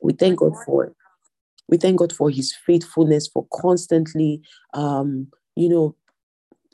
We thank God for we thank God for his faithfulness, for constantly um, you know,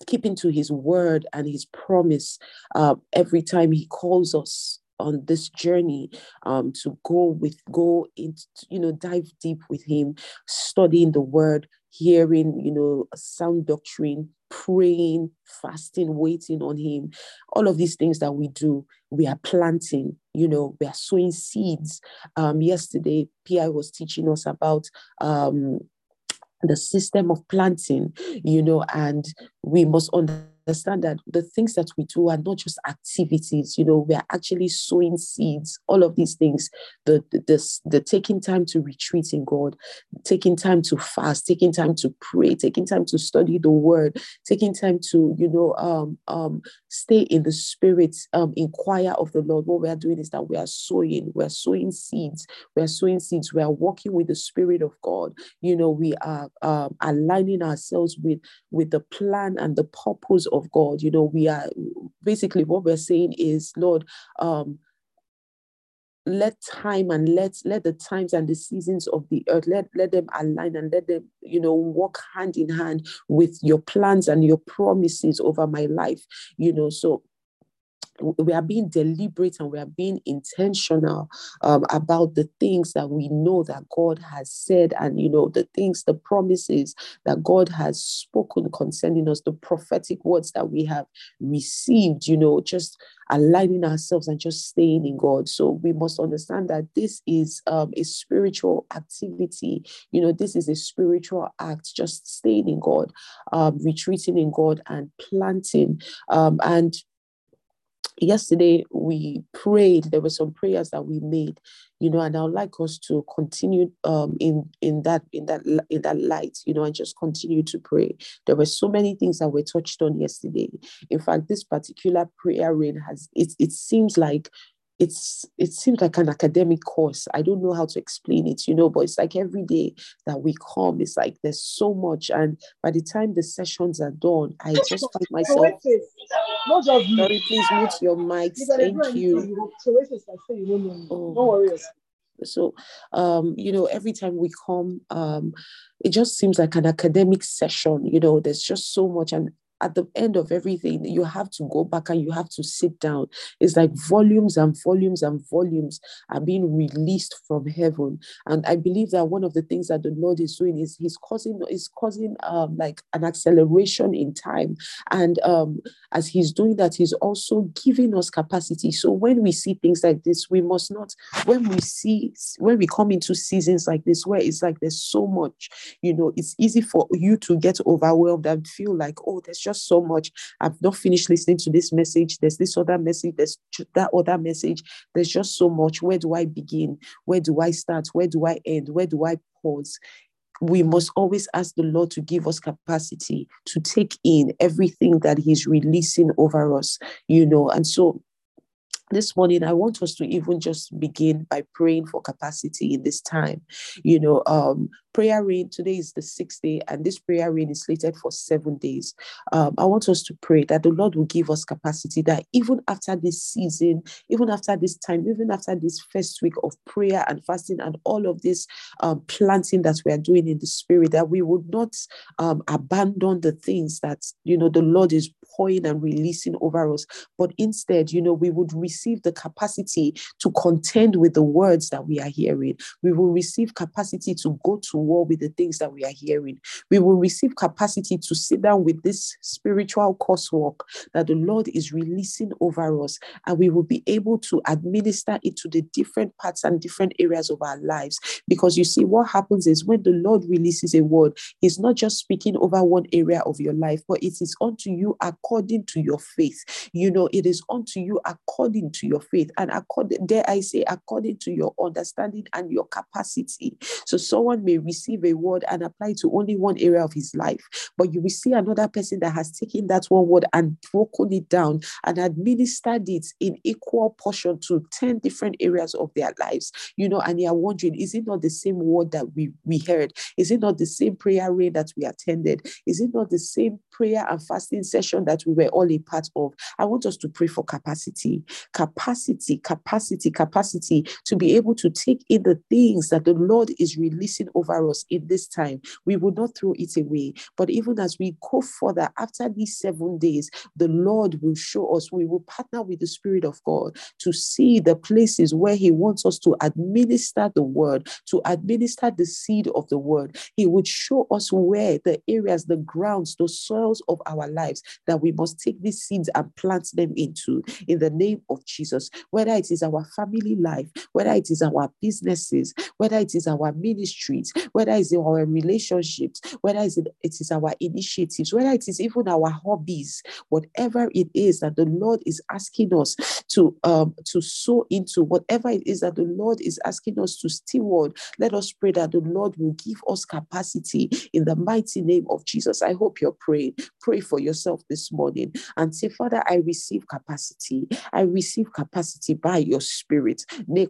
keeping to his word and his promise uh, every time he calls us on this journey um, to go with go into you know dive deep with him studying the word hearing you know sound doctrine praying fasting waiting on him. All of these things that we do we are planting you know we are sowing seeds. Um, yesterday pi was teaching us about um, the system of planting you know and we must understand understand that the things that we do are not just activities you know we are actually sowing seeds all of these things. The the, the, taking time to retreat in god taking time to fast taking time to pray taking time to study the word taking time to you know um um stay in the spirit um inquire of the lord what we are doing is that we are sowing we are sowing seeds we are sowing seeds we are walking with the spirit of god you know we are um, aligning ourselves with with the plan and the purpose of God. You know, we are basically what we're saying is, Lord, um, let time and let let the times and the seasons of the earth let let them align and let them you know walk hand in hand with your plans and your promises over my life you know. So we are being deliberate and we are being intentional um, about the things that we know that God has said and you know the things the promises that God has spoken concerning us the prophetic words that we have received you know just aligning ourselves and just staying in God. So we must understand that this is um, a spiritual activity. You know this is a spiritual act just staying in God um, retreating in God and planting um, and yesterday we prayed. There were some prayers that we made you know and i would like us to continue um in in that in that in that light you know and just continue to pray. There were so many things that were touched on yesterday. In fact this particular prayer rain has it, it seems like it's it seems like an academic course. I don't know how to explain it you know but it's like every day that we come it's like there's so much. And by the time the sessions are done i just find myself not just sorry please mute your mics. Thank you. oh. so um you know every time we come um it just seems like an academic session you know there's just so much. And at the end of everything, you have to go back and you have to sit down. It's like volumes and volumes and volumes are being released from heaven. And I believe that one of the things that the Lord is doing is He's causing is causing um, like an acceleration in time. And um, as He's doing that, He's also giving us capacity. So when we see things like this, we must not. When we see when we come into seasons like this, where it's like there's so much, you know, it's easy for you to get overwhelmed and feel like, oh, there's just just so much. I've not finished listening to this message. There's this other message. There's that other message. There's just so much. Where do I begin? Where do I start? Where do I end? Where do I pause? we must always ask the Lord to give us capacity to take in everything that He's releasing over us, you know. And so this morning i want us to even just begin by praying for capacity in this time. You know um prayer rain today is the sixth day and this prayer rain is slated for seven days. Um, i want us to pray that the lord will give us capacity that even after this season even after this time even after this first week of prayer and fasting and all of this um, planting that we are doing in the spirit that we would not um, abandon the things that you know the lord is and releasing over us but instead you know we would receive the capacity to contend with the words that we are hearing we will receive capacity to go to war with the things that we are hearing. We will receive capacity to sit down with this spiritual coursework that the Lord is releasing over us, and we will be able to administer it to the different parts and different areas of our lives. Because you see, what happens is when the Lord releases a word, He's not just speaking over one area of your life, but it is unto you according to your faith. You know, it is unto you according to your faith, and according, dare I say, according to your understanding and your capacity. So someone may receive a word and apply it to only one area of his life. But you will see another person that has taken that one word and broken it down and administered it in equal portion to 10 different areas of their lives. You know, and you're wondering, is it not the same word that we, we heard? Is it not the same prayer rain that we attended? Is it not the same prayer and fasting session that we were all a part of, I want us to pray for capacity, capacity, capacity, capacity to be able to take in the things that the Lord is releasing over us in this time. We will not throw it away. But even as we go further after these seven days, the Lord will show us, we will partner with the Spirit of God to see the places where He wants us to administer the word, to administer the seed of the word. He would show us where the areas, the grounds, the soils of our lives that we must take these seeds and plant them into in the name of Jesus. Whether it is our family life, whether it is our businesses, whether it is our ministries, whether it is our relationships, whether it is our initiatives, whether it is even our hobbies, whatever it is that the Lord is asking us to um, to sow into, whatever it is that the Lord is asking us to steward, let us pray that the Lord will give us capacity in the mighty name of Jesus. I hope you're praying. Pray for yourself this morning and say, Father, I receive capacity. I receive capacity by your spirit. I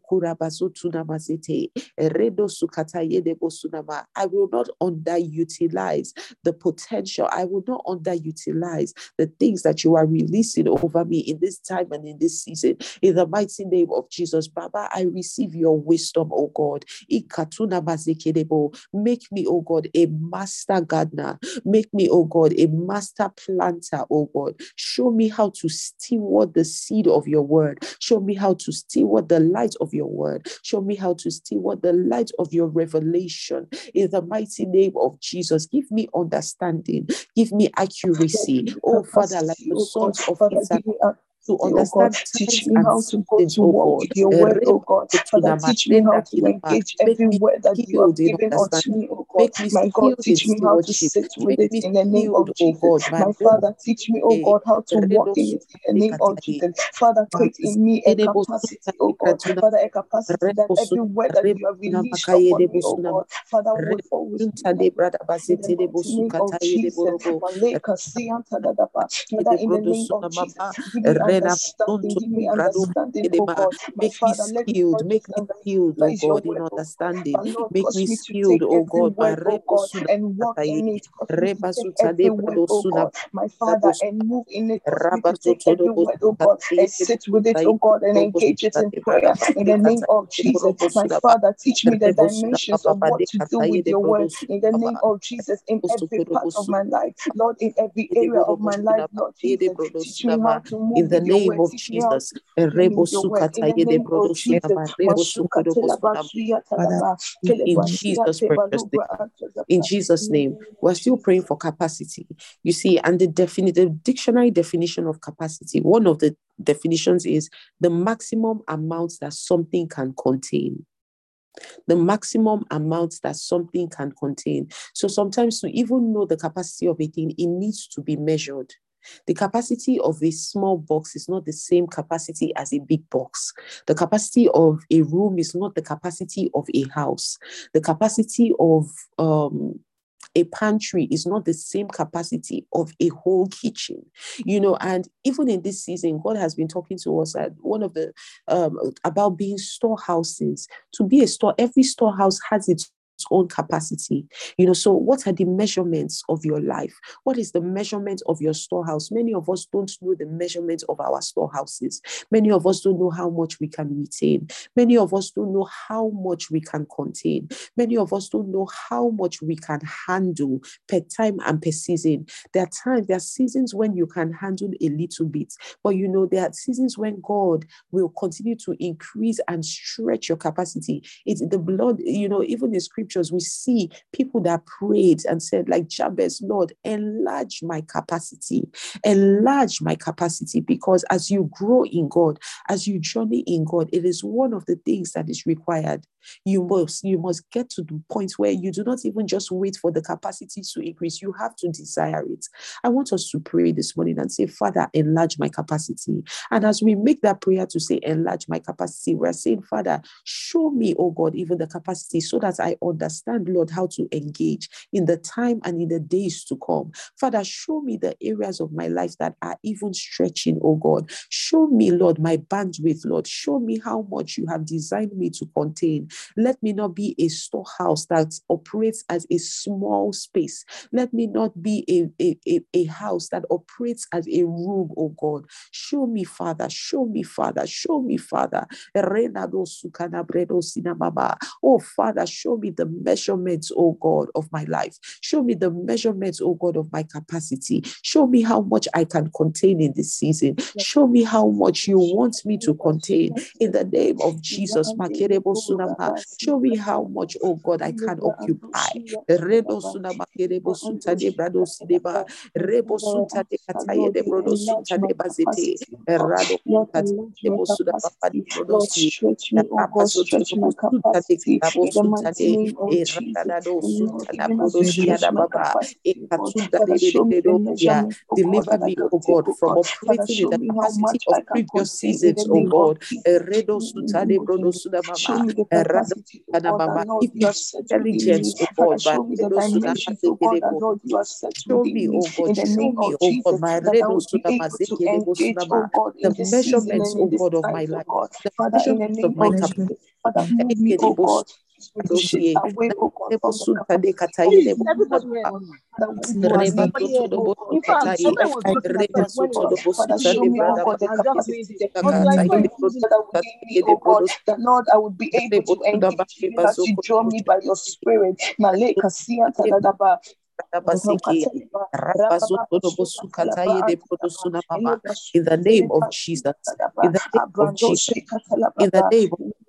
will not underutilize the potential. I will not underutilize the things that you are releasing over me in this time and in this season. In the mighty name of Jesus, Baba, I receive your wisdom, O God. Make me, O God, a master gardener. Make me, O God, a master planter, oh God. Show me how to steward the seed of your word. Show me how to steward the light of your word. Show me how to steward the light of your revelation. In the mighty name of Jesus, give me understanding. Give me accuracy. Oh, Father, like the sons of Issachar to oh understand. Oh teach me how to go to work your word, oh God. Father, teach me how to engage every word that you have given unto me, oh God. My God, teach me how to sit with it in the name of Jesus. My Father, teach me, oh God, how to walk in it in the name of Jesus. Father, create in me a capacity, oh God. Father, a capacity that every word that you have released upon me, oh God. Father, would always be in the name of Jesus. Father, in the name of Jesus, give me understanding. Give me understanding, oh make me skilled, make me skilled, oh God, in oh understanding. Make me skilled, oh God, by oh God, and walk in it. Cause me to take every word, oh God, my Father, and move in it. Cause me to take every word, oh God, and sit with it, oh God, and engage it in prayer. In the name of Jesus, my Father, teach me the dimensions of what to do with your word. In the name of Jesus, in every part of my life, Lord, in every area of my life, Lord Jesus, teach me how to move in the name of Jesus. In Jesus' precious name. In Jesus' name, we're still praying for capacity. You see, and the definitive dictionary definition of capacity, one of the definitions is the maximum amount that something can contain the maximum amount that something can contain. So sometimes to even know the capacity of a thing, it needs to be measured. The capacity of a small box is not the same capacity as a big box. The capacity of a room is not the capacity of a house. The capacity of um, a pantry is not the same capacity of a whole kitchen you know and even in this season god has been talking to us at one of the um, about being storehouses to be a store every storehouse has its own capacity. You know, so what are the measurements of your life? What is the measurement of your storehouse? Many of us don't know the measurement of our storehouses. Many of us don't know how much we can retain. Many of us don't know how much we can contain. Many of us don't know how much we can handle per time and per season. There are times, there are seasons when you can handle a little bit, but you know, there are seasons when God will continue to increase and stretch your capacity. It's the blood, you know, even in scripture scriptures, we see people that prayed and said, like Jabez, Lord, enlarge my capacity, enlarge my capacity, because as you grow in God, as you journey in God, it is one of the things that is required. You must you must get to the point where you do not even just wait for the capacity to increase you have to desire it. I want us to pray this morning and say father enlarge my capacity. And as we make that prayer to say enlarge my capacity we're saying father show me oh god even the capacity so that i understand, Lord, how to engage in the time and in the days to come. Father, show me the areas of my life that are even stretching, oh God. Show me, Lord, my bandwidth, Lord. Show me how much you have designed me to contain. Let me not be a storehouse that operates as a small space. Let me not be a, a, a, a house that operates as a room, oh God. Show me, Father. Show me, Father. Show me, Father. Oh, Father, show me the measurements, oh God, of my life. Show me the measurements, oh God, of my capacity. Show me how much I can contain in this season. Show me how much you want me to contain in the name of Jesus. Show me how much, oh God, I can occupy. Lord, stretch oh God, stretch my capacity the mighty name Oh, of Jesus. Oh, Lord, even as you stretch my capacity, Father, show me measurement, oh Deliver me, oh God, from operating in the capacity of previous seasons, oh God. Show me the capacity, oh God, that oh Lord, you have set within me. Father, show me oh God, that Lord, you have set within me. In the name of Jesus, that I would be able to engage, oh God, in the measurements, oh this God, of my oh life. The Father, in the measurements of my capacity. Jesus, Father, move me, God, to shift away, God, from the capacity of Everybody Father, who you have made me to, God, In fact, to everyone was looking at effectively, us when God. Father, show me, oh God, the I was just capacity, amazing. the I was like, capacity wait, who's in that within me, oh God, that Lord, I would be able to engage as you draw me by your spirit. In the name of Jesus. In the name of Jesus. In the name of Jesus.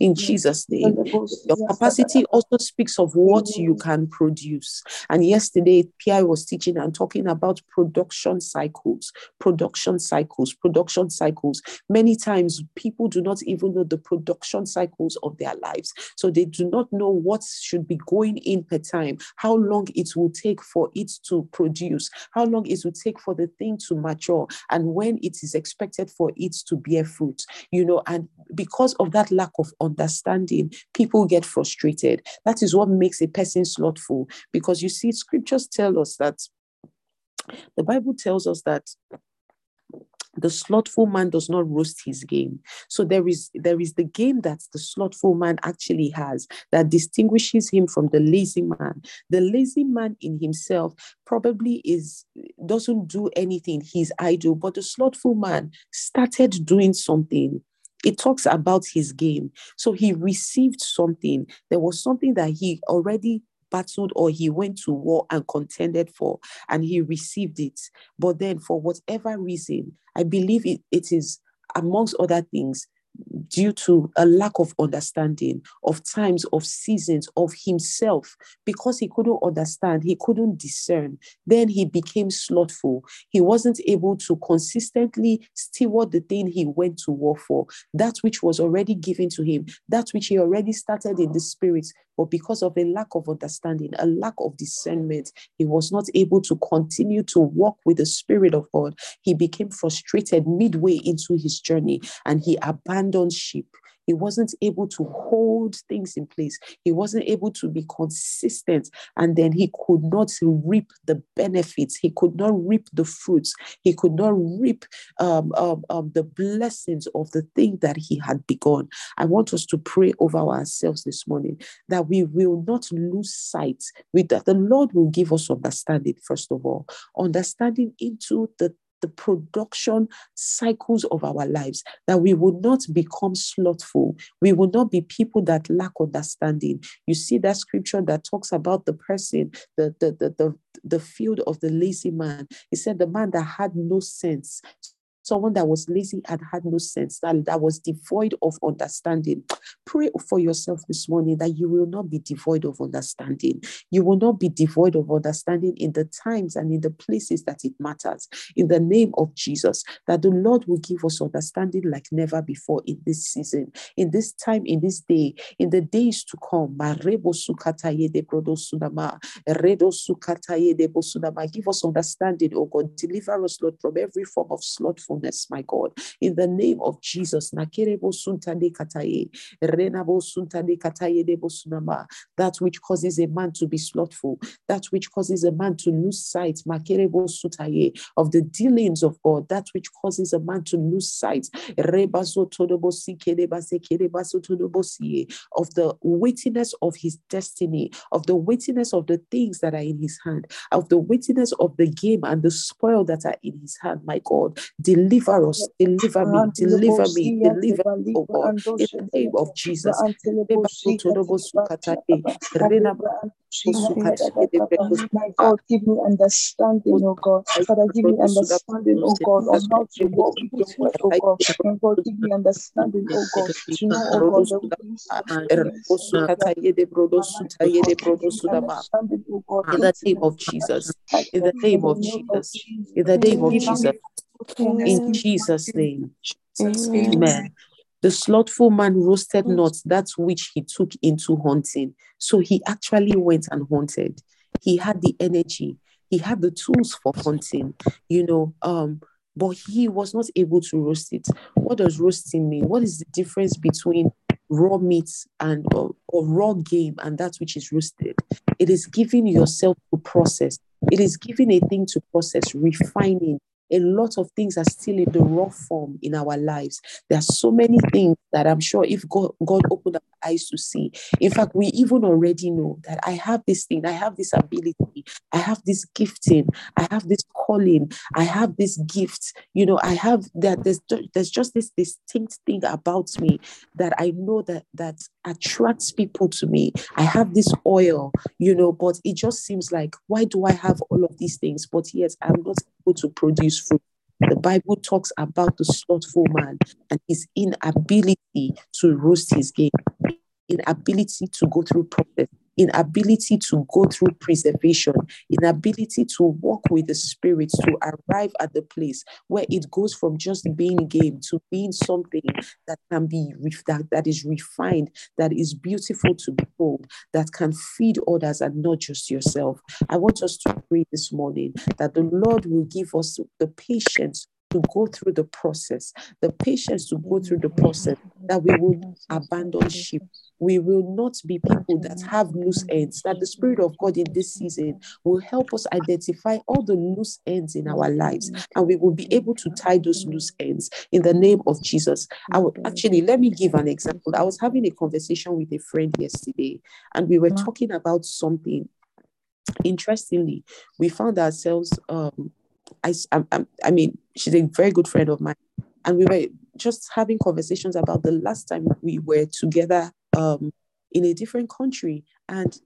In Jesus' name. Your capacity also speaks of what you can produce. And yesterday, PI was teaching and talking about production cycles, production cycles, production cycles. Many times, people do not even know the production cycles of their lives. So they do not know what should be going in per time, how long it will take for it to produce, how long it will take for the thing to mature, and when it is expected for it to bear fruit. You know, and because of that lack of understanding, people get frustrated. That is what makes a person slothful. Because you see, scriptures tell us that the Bible tells us that the slothful man does not roast his game so there is there is the game that the slothful man actually has that distinguishes him from the lazy man the lazy man in himself probably is doesn't do anything he's idle but the slothful man started doing something it talks about his game. So he received something. There was something that he already battled or he went to war and contended for and he received it. But then for whatever reason i believe it, it is amongst other things due to a lack of understanding of times of seasons of himself. Because he couldn't understand he couldn't discern then he became slothful. He wasn't able to consistently steward the thing he went to war for. That which was already given to him that which he already started in the spirit but because of a lack of understanding a lack of discernment he was not able to continue to walk with the spirit of god he became frustrated midway into his journey and he abandoned sheep. He wasn't able to hold things in place. He wasn't able to be consistent. And then he could not reap the benefits. He could not reap the fruits. He could not reap um, um, um, the blessings of the thing that he had begun. I want us to pray over ourselves this morning that we will not lose sight with that. The Lord will give us understanding, first of all, understanding into the the production cycles of our lives, that we will not become slothful. We will not be people that lack understanding. You see that scripture that talks about the person, the, the, the, the, the field of the lazy man. He said, the man that had no sense someone that was lazy and had no sense, that, that was devoid of understanding. Pray for yourself this morning that you will not be devoid of understanding. You will not be devoid of understanding in the times and in the places that it matters. In the name of Jesus, that the Lord will give us understanding like never before in this season, in this time, in this day, in the days to come. Give us understanding, oh God. Deliver us, Lord, from every form of slothful faithfulness, my God. In the name of Jesus, that which causes a man to be slothful, that which causes a man to lose sight of the dealings of God, that which causes a man to lose sight of the weightiness of his destiny, of the weightiness of the things that are in his hand, of the weightiness of the game and the spoil that are in his hand. My God, deliver us, deliver me, deliver me, deliver me, oh God, in the name of Jesus. My God, give me understanding, oh God. Father, give me understanding, oh God, on how to walk with your word, oh God. And God, give me understanding, oh God, to know, oh God, the ways of in the name of Jesus. In the name of Jesus. In the name of Jesus. In Jesus' name. Amen. The slothful man roasted not that which he took into hunting. So he actually went and hunted. He had the energy, he had the tools for hunting, you know. Um, but he was not able to roast it. What does roasting mean? What is the difference between raw meat and or, or raw game and that which is roasted? It is giving yourself to process. It is giving a thing to process, refining, a lot of things are still in the raw form in our lives. There are so many things that I'm sure if God, God opened our eyes to see, in fact, we even already know that I have this thing, I have this ability, I have this gifting, I have this calling, I have this gift. You know, I have that. There's there's just this distinct thing about me that I know that that attracts people to me. I have this oil, you know, but it just seems like why do I have all of these things? But yet I'm not able to produce fruit. The Bible talks about the slothful man and his inability to roast his game, inability to go through process, inability to go through preservation, inability to walk with the Spirit to arrive at the place where it goes from just being game to being something that can be that, that is refined, that is beautiful to behold, that can feed others and not just yourself. I want us to pray this morning that the Lord will give us the patience to go through the process, the patience to go through the mm-hmm. process, that we will mm-hmm. abandon mm-hmm. ship. We will not be people that have loose ends, that the Spirit of God in this season will help us identify all the loose ends in our lives, and we will be able to tie those loose ends in the name of Jesus. I would actually let me give an example. I was having a conversation with a friend yesterday, and we were talking about something. Interestingly, we found ourselves um, I, I, I mean, she's a very good friend of mine. And we were just having conversations about the last time we were together um, in a different country. And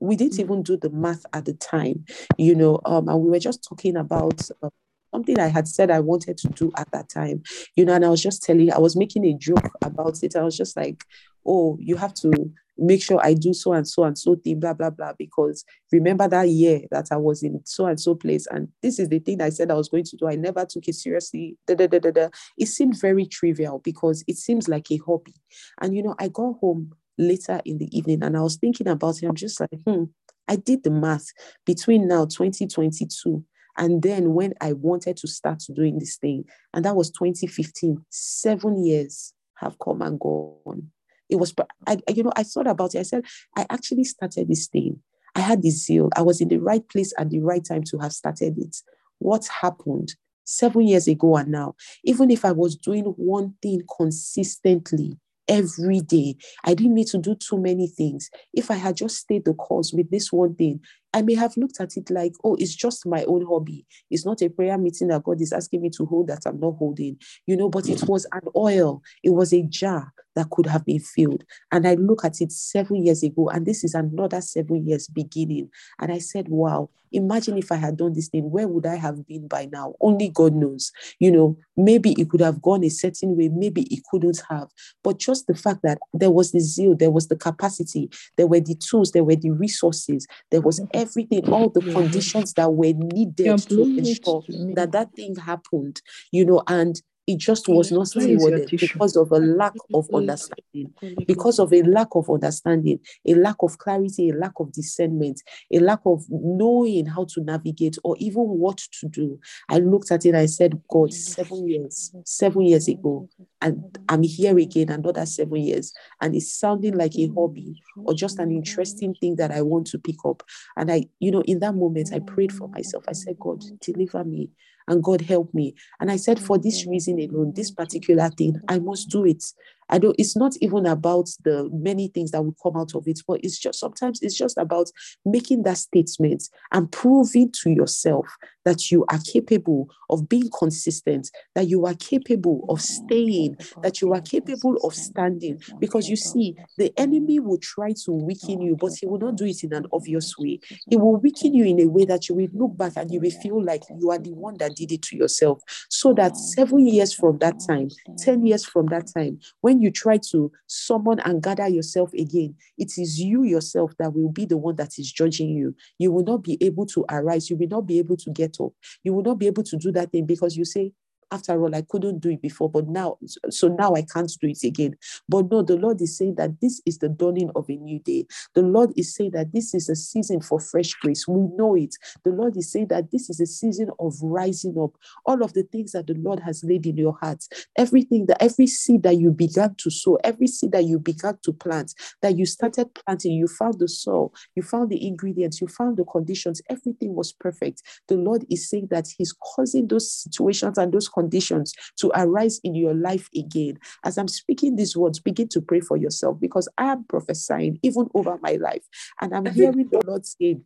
we didn't even do the math at the time, you know, um, and we were just talking about uh, something I had said I wanted to do at that time, you know, and I was just telling, I was making a joke about it. I was just like, oh, you have to make sure I do so and so and so thing, blah, blah, blah. Because remember that year that I was in so and so place, and this is the thing I said I was going to do. I never took it seriously. Da, da, da, da, da. It seemed very trivial because it seems like a hobby. And, you know, I got home later in the evening and I was thinking about it. I'm just like, hmm, I did the math between now 2022 and then when I wanted to start doing this thing, and that was 2015, seven years have come and gone. It was, I, you know, I thought about it. I said, I actually started this thing. I had the zeal. I was in the right place at the right time to have started it. What happened seven years ago and now? Even if I was doing one thing consistently, every day. I didn't need to do too many things. If I had just stayed the course with this one thing, I may have looked at it like, oh, it's just my own hobby. It's not a prayer meeting that God is asking me to hold that I'm not holding, you know, but it was an oil, it was a jar that could have been filled. And I look at it seven years ago, and this is another seven years beginning. And I said, wow, imagine if I had done this thing, where would I have been by now? Only God knows. You know, maybe it could have gone a certain way, maybe it couldn't have. But just the fact that there was the zeal, there was the capacity, there were the tools, there were the resources, there was everything, all the conditions that were needed to ensure that that thing happened, you know, and it just was not stewarded because of a lack of understanding, because of a lack of understanding, a lack of clarity, a lack of discernment, a lack of knowing how to navigate or even what to do. I looked at it, and I said, God, seven years, seven years ago, and I'm here again another seven years, and it's sounding like a hobby or just an interesting thing that I want to pick up. And I, you know, in that moment, I prayed for myself. I said, God, deliver me and God help me. And I said, for this reason alone, this particular thing, I must do it. I don't, it's not even about the many things that will come out of it, but it's just sometimes it's just about making that statement and proving to yourself that you are capable of being consistent, that you are capable of staying, that you are capable of standing. Because you see, the enemy will try to weaken you, but he will not do it in an obvious way. He will weaken you in a way that you will look back and you will feel like you are the one that did it to yourself. So that seven years from that time, 10 years from that time, when you try to summon and gather yourself again, it is you yourself that will be the one that is judging you. You will not be able to arise. You will not be able to get up. You will not be able to do that thing because you say, after all, I couldn't do it before, but now, so now I can't do it again. But no, the Lord is saying that this is the dawning of a new day. The Lord is saying that this is a season for fresh grace. We know it. The Lord is saying that this is a season of rising up. All of the things that the Lord has laid in your heart, everything that every seed that you began to sow, every seed that you began to plant, that you started planting, you found the soil, you found the ingredients, you found the conditions, everything was perfect. The Lord is saying that He's causing those situations and those conditions to arise in your life again. As I'm speaking these words, begin to pray for yourself because I am prophesying even over my life. And I'm hearing the Lord say,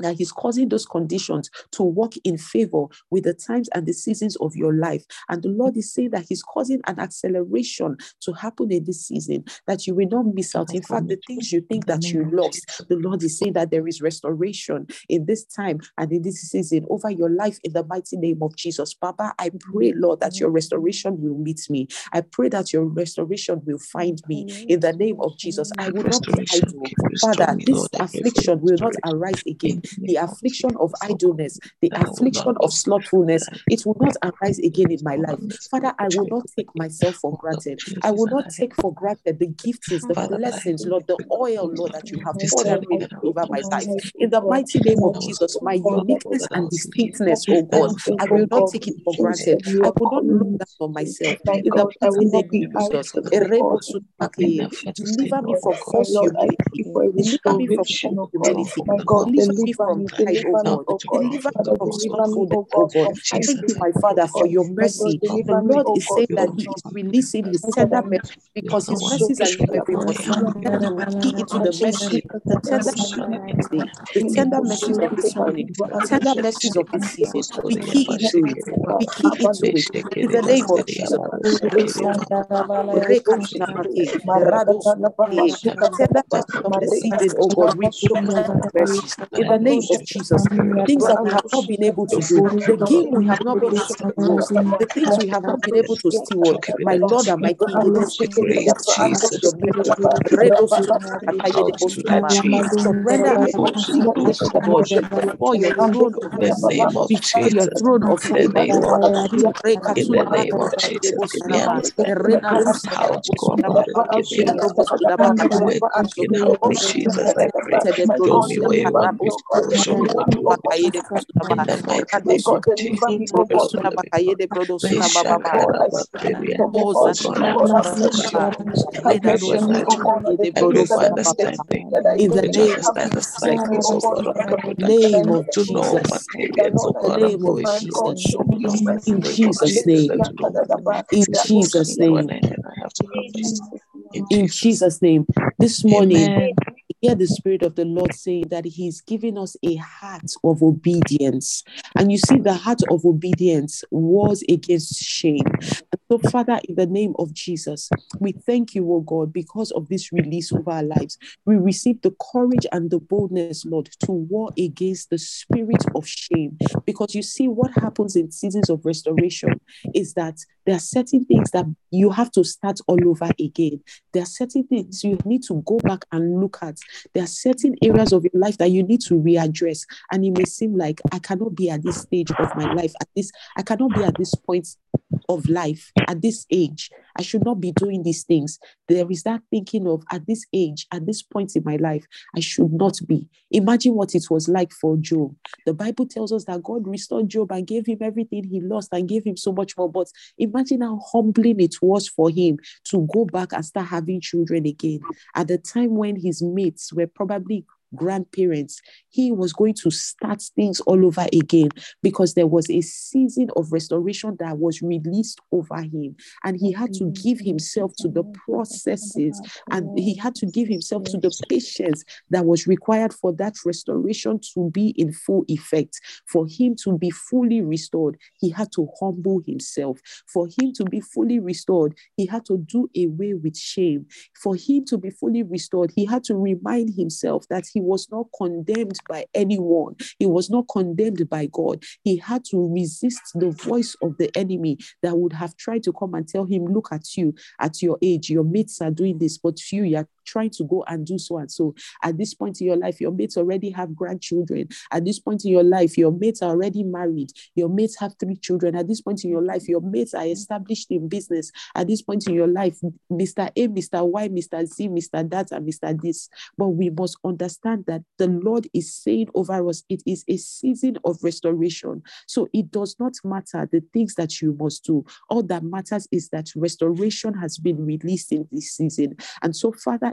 that he's causing those conditions to work in favor with the times and the seasons of your life. And the Lord is saying that he's causing an acceleration to happen in this season, that you will not miss out. In fact, the things you think that you lost, the Lord is saying that there is restoration in this time and in this season over your life in the mighty name of Jesus. Baba, I pray, Lord, that your restoration will meet me. I pray that your restoration will find me in the name of Jesus. I will not be idle. Father, this affliction will not arise again the affliction of idleness, the affliction of slothfulness, it will not arise again in my life. Father, I will not take myself for granted. I will not take for granted the gifts, the blessings, Lord, the oil, Lord, that you have poured over my life. In the mighty name of Jesus, my uniqueness and distinctness, oh, oh God, I will not take it for granted. I eh, will not look down on myself. In the mighty name of Jesus, deliver me from false humility. Deliver me from humility. Deliver me from pride, oh God. Deliver me from slothfulness, oh God. Thank you, my Father, for your mercy. The Lord is saying that He is releasing His tender mercy because His mercies are new every morning. we key into the mercy, the tender mercy, the tender mercies of this morning, the tender mercies of this season. We key into it. We key into it. In the name of Jesus. Tender mercies of the season, oh God. We mercies. In the name of Jesus. Things that we have not been able to do, the game we have not been able to close, the things we have not been able to steward, my Lord and my King, it is great Jesus. Surrender everything God before your throne of mercy, before your throne of favor. In the name of Jesus, give me understanding how to go about it. Give me understanding way in help me, Jesus. I pray. Show me where you want me to go. Show me what you want me to do. In the name of Jesus. I pray for understanding. In the name understand the cycles of God of my production. Name of to know what areas of God I'm going through. In Jesus' name. In Jesus' name. In Jesus' name. This morning, Amen hear the Spirit of the Lord saying that He's giving us a heart of obedience. And you see, the heart of obedience was against shame. And so, Father, in the name of Jesus, we thank you, oh God, because of this release of our lives. We receive the courage and the boldness, Lord, to war against the spirit of shame. Because you see, what happens in seasons of restoration is that there are certain things that you have to start all over again. There are certain things you need to go back and look at there are certain areas of your life that you need to readdress. And it may seem like I cannot be at this stage of my life, at this, I cannot be at this point of life at this age. I should not be doing these things. There is that thinking of at this age, at this point in my life, I should not be. Imagine what it was like for Job. The Bible tells us that God restored Job and gave him everything he lost and gave him so much more. But imagine how humbling it was for him to go back and start having children again. At the time when his mates were probably grandparents, he was going to start things all over again because there was a season of restoration that was released over him. And he had to give himself to the processes and he had to give himself to the patience that was required for that restoration to be in full effect. For him to be fully restored, he had to humble himself. For him to be fully restored, he had to do away with shame. For him to be fully restored, he had to remind himself that he was not condemned by anyone, he was not condemned by God. He had to resist the voice of the enemy that would have tried to come and tell him, Look at you at your age, your mates are doing this, but you, you're trying to go and do so and so. At this point in your life, your mates already have grandchildren. At this point in your life, your mates are already married. Your mates have three children. At this point in your life, your mates are established in business. At this point in your life, Mr. A, Mr. Y, Mr. Z, Mr. That, and Mr. This. But we must understand that the Lord is saying over us, it is a season of restoration. So it does not matter the things that you must do. All that matters is that restoration has been released in this season. And so, Father,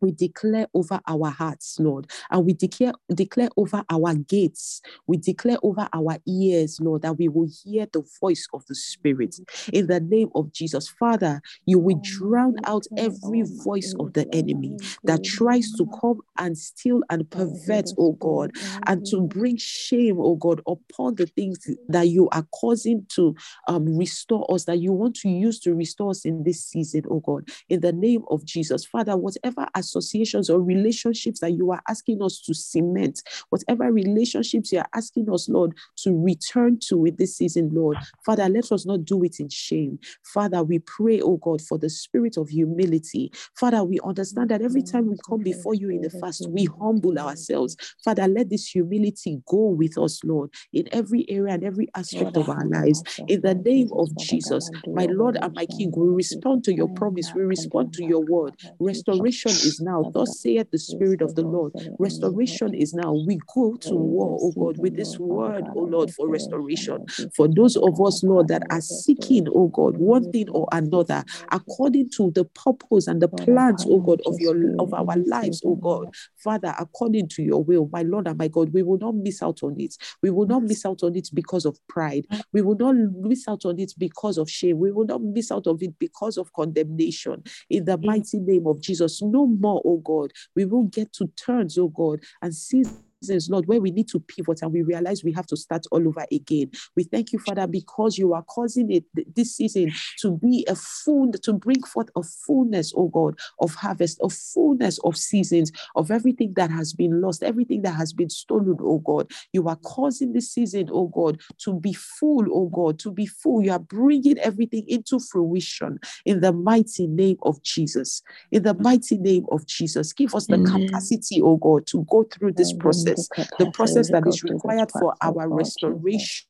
we declare over our hearts, Lord, and we declare declare over our gates. We declare over our ears, Lord, that we will hear the voice of the Spirit. In the name of Jesus, Father, you will drown out every voice of the enemy that tries to come and steal and pervert, oh God, and to bring shame, oh God, upon the things that you are causing to um, restore us, that you want to use to restore us in this season, oh God. In the name of Jesus, Father, whatever as associations or relationships that you are asking us to cement, whatever relationships you are asking us, Lord, to return to with this season, Lord. Father, let us not do it in shame. Father, we pray, oh God, for the spirit of humility. Father, we understand that every time we come before you in the fast, we humble ourselves. Father, let this humility go with us, Lord, in every area and every aspect of our lives. In the name of Jesus, my Lord and my King, we respond to your promise, we respond to your word. Restoration is now. Thus saith the Spirit of the Lord. Restoration is now. We go to war, oh God, with this word, oh Lord, for restoration. For those of us, Lord, that are seeking, oh God, one thing or another, according to the purpose and the plans, oh God, of your of our lives, oh God. Father, according to your will, my Lord and my God, we will not miss out on it. We will not miss out on it because of pride. We will not miss out on it because of shame. We will not miss out of it because of condemnation. In the mighty name of Jesus, no more more, oh God. We will get to turns, oh God, and see seasons, Lord, where we need to pivot and we realize we have to start all over again. We thank you, Father, because you are causing it this season to be a full, to bring forth a fullness, oh God, of harvest, a fullness of seasons, of everything that has been lost, everything that has been stolen, oh God. You are causing this season, oh God, to be full, oh God, to be full. You are bringing everything into fruition in the mighty name of Jesus. In the mighty name of Jesus, give us the Amen. capacity, oh God, to go through this process process, the process that is required for our restoration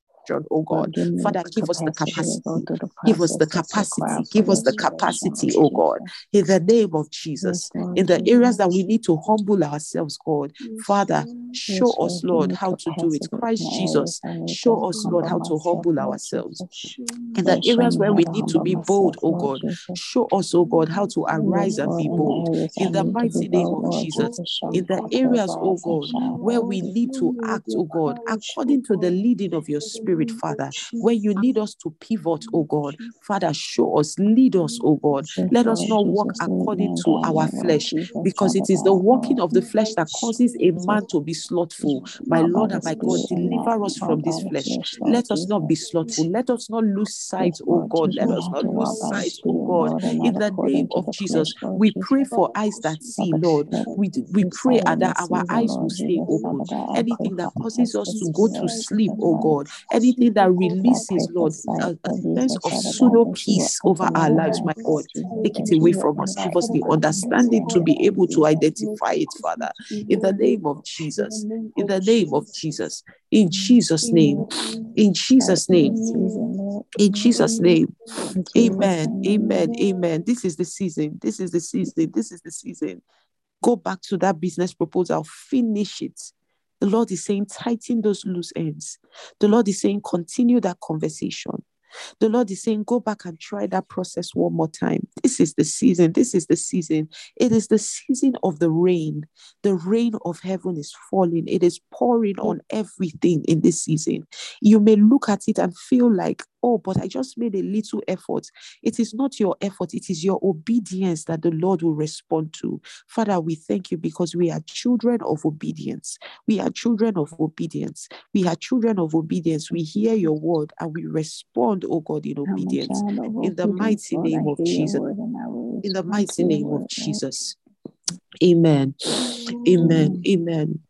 oh God. Father, give us the capacity. Give us the capacity. Give us the capacity, oh God. In the name of Jesus. In the areas that we need to humble ourselves, God. Father, show us, Lord, how to do it. Christ Jesus, show us, Lord, how to humble ourselves. In the areas where we need to be bold, oh God, show us, oh God, how to arise and be bold. In the mighty name of Jesus. In the areas, oh God, where we need to act, oh God, according to the leading of your spirit Spirit, Father, where you need us to pivot, oh God. Father, show us, lead us, oh God. Let us not walk according to our flesh, because it is the walking of the flesh that causes a man to be slothful. My Lord and my God, deliver us from this flesh. Let us not be slothful. Let us not lose sight, oh God. Let us not lose sight, oh God. In the name of Jesus, we pray for eyes that see, Lord. We, we pray that our eyes will stay open. Anything that causes us to go to sleep, oh God. Any anything that releases, Lord, a, a sense of pseudo peace over our lives, my God, take it away from us. Give us the understanding to be able to identify it, Father, in the name of Jesus. In the name of Jesus. In Jesus' name. In Jesus' name. In Jesus' name. Amen. Amen. Amen. This is the season. This is the season. This is the season. Go back to that business proposal, finish it. The Lord is saying, tighten those loose ends. The Lord is saying, continue that conversation. The Lord is saying, go back and try that process one more time. This is the season. This is the season. It is the season of the rain. The rain of heaven is falling. It is pouring on everything in this season. You may look at it and feel like, oh, but I just made a little effort. It is not your effort, it is your obedience that the Lord will respond to. Father, we thank you because we are children of obedience. We are children of obedience. We are children of obedience. We hear your word and we respond, oh God, in obedience. In the mighty name of Jesus. In the mighty name of Jesus. Amen. Amen. Amen.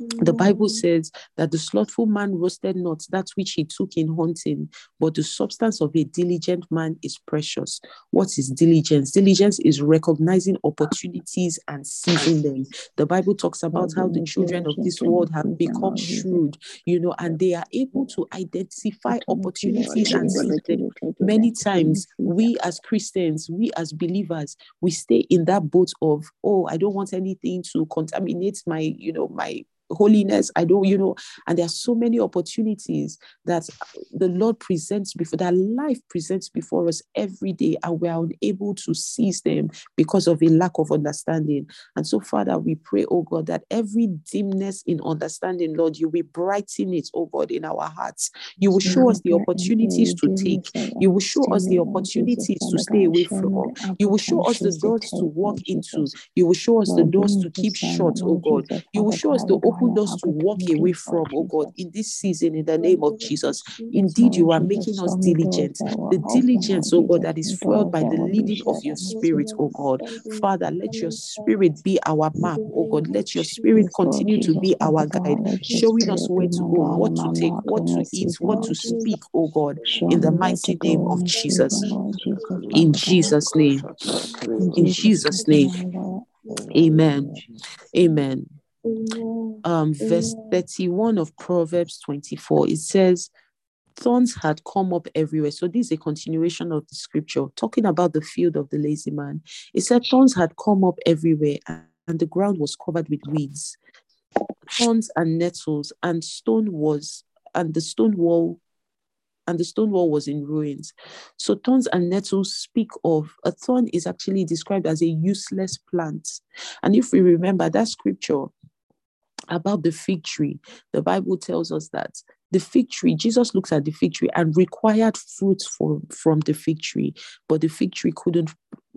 The mm-hmm. Bible says that the slothful man roasted not that which he took in hunting, but the substance of a diligent man is precious. What is diligence? Diligence is recognizing opportunities and seizing them. The Bible talks about how the children of this world have become shrewd, you know, and they are able to identify opportunities and seize them. Many times, we as Christians, we as believers, we stay in that boat of, oh, I don't want anything to contaminate my, you know, my holiness. I don't you know and there are so many opportunities that the lord presents before that life presents before us every day and we are unable to seize them because of a lack of understanding. And so father we pray oh god that every dimness in understanding lord you will brighten it oh god in our hearts. You will show us the opportunities to take. You will show us the opportunities to stay away from. You will show us the doors to walk into. You will show us the doors to keep shut oh god. You will show us the open opened us to walk away from, oh God, in this season, in the name of Jesus. Indeed, you are making us diligent. The diligence, oh God, that is fueled by the leading of your spirit, oh God. Father, let your spirit be our map, oh God. Let your spirit continue to be our guide, showing us where to go, what to take, what to eat, what to speak, oh God, in the mighty name of Jesus. In Jesus' name. In Jesus' name. Amen. Amen um, verse 31 of Proverbs 24, it says, Thorns had come up everywhere. So, this is a continuation of the scripture talking about the field of the lazy man. It said, Thorns had come up everywhere, and the ground was covered with weeds, thorns and nettles, and stone was, and the stone wall and the stone wall was in ruins. So thorns and nettles speak of a thorn is actually described as a useless plant. And if we remember that scripture, about the fig tree, the Bible tells us that the fig tree, Jesus looks at the fig tree and required fruits from, from the fig tree, but the fig tree couldn't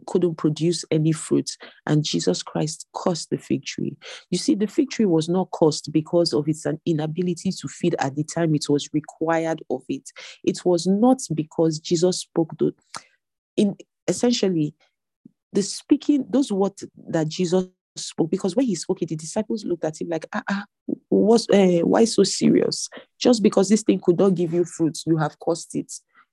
couldn't produce any fruit and jesus christ cursed the fig tree. You see the fig tree was not cursed because of its inability to feed at the time it was required of it. It was not because jesus spoke the in essentially the speaking those words that jesus spoke because when he spoke the disciples looked at him like, ah, ah what's, uh, why so serious? Just because this thing could not give you fruits, you have caused it.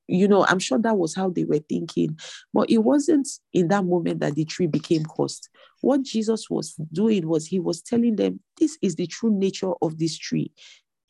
You know, I'm sure that was how they were thinking. But it wasn't in that moment that the tree became cursed. What Jesus was doing was he was telling them, this is the true nature of this tree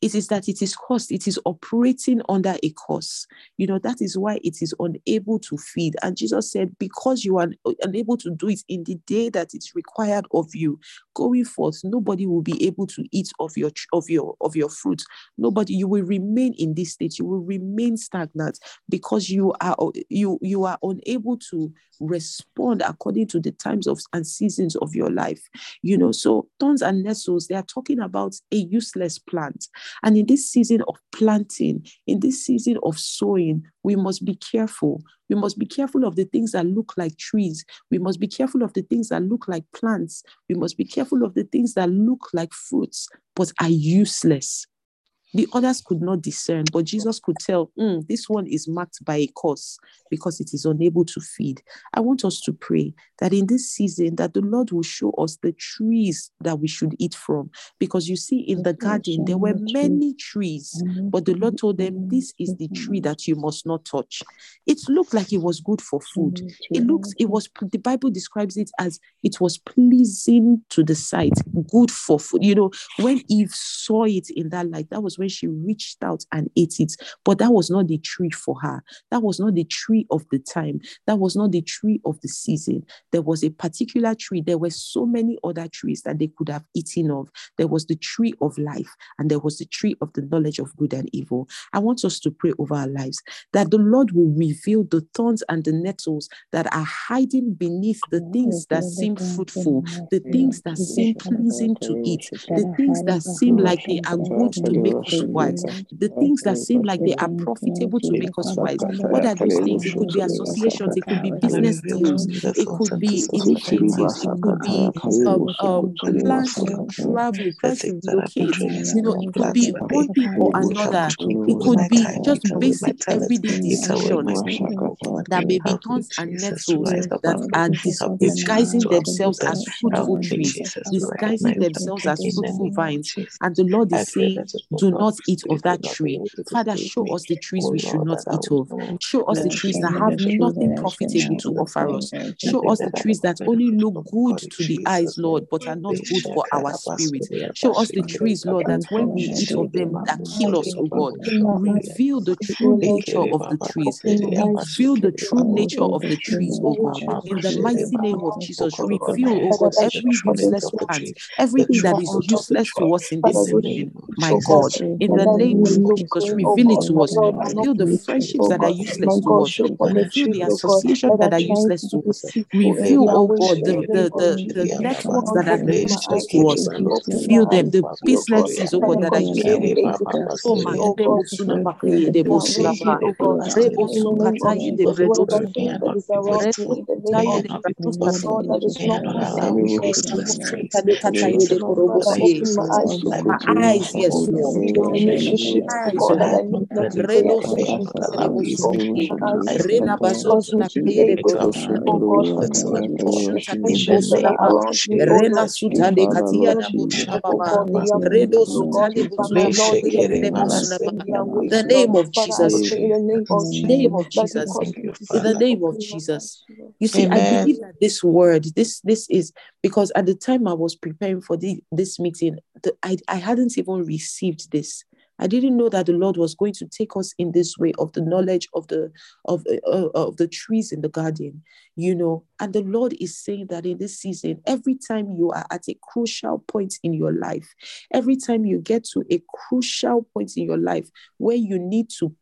it is that it is cost, it is operating under a cost. You know, that is why it is unable to feed. And Jesus said, Because you are unable to do it in the day that it's required of you, going forth, nobody will be able to eat of your of your of your fruit. Nobody, you will remain in this state, you will remain stagnant because you are you you are unable to respond according to the times of and seasons of your life. You know, so thorns and nettles, they are talking about a useless plant. And in this season of planting, in this season of sowing, we must be careful. We must be careful of the things that look like trees. We must be careful of the things that look like plants. We must be careful of the things that look like fruits but are useless. The others could not discern, but Jesus could tell, mm, this one is marked by a curse because it is unable to feed. I want us to pray that in this season that the Lord will show us the trees that we should eat from. Because you see, in the garden, there were many trees, but the Lord told them, This is the tree that you must not touch. It looked like it was good for food. It looks, it was the Bible describes it as it was pleasing to the sight, good for food. You know, when Eve saw it in that light, that was when she reached out and ate it. But that was not the tree for her. That was not the tree of the time. That was not the tree of the season. There was a particular tree. There were so many other trees that they could have eaten of. There was the tree of life, and there was the tree of the knowledge of good and evil. I want us to pray over our lives that the Lord will reveal the thorns and the nettles that are hiding beneath the things that seem fruitful, the things that seem pleasing to eat, the things that seem like they are good to make us wise, the things that seem like they are profitable to make us wise. What are those things? It could be associations, it could be business deals, it could be initiatives, it could be um, um, plans to travel, plans to relocate. You know, it could be one thing or another. It could be just basic everyday decisions that may be thorns and nettles that are disguising themselves as fruitful trees, disguising themselves as fruitful vines. And the Lord is saying, Do not eat of that tree. Father, show us the trees we should not eat of. Show us the trees that have nothing profitable to offer us. Show us the trees that only look good to the eyes, Lord, but are not good for our spirit. Show us the trees, Lord, that when we eat of them, that kill us, oh God. Reveal the true nature of the trees. Reveal the true nature of the trees, oh God. In the mighty name of Jesus, reveal, oh God, every useless plant, everything that is useless to us in this season, my God. In the name of Jesus, reveal it to us. Reveal the friendships that are useless to us. Reveal the associations that are useless to us. Reveal, oh God, the, the, the, the networks that are useless to us. Reveal them, the businesses, oh God, that are oh, useless to us. Oh my my eyes, yes, Lord. Rena bazotu na pere Rena sutande katia na baba. Redo sutande botuna The name of Jesus. The name of Jesus. In the name of Jesus. You see. I believe that this word, this this is because at the time I was preparing for the, this meeting, the, I, I hadn't even received this. I didn't know that the Lord was going to take us in this way of the knowledge of the of uh, of the trees in the garden, you know. And the Lord is saying that in this season, every time you are at a crucial point in your life, every time you get to a crucial point in your life where you need to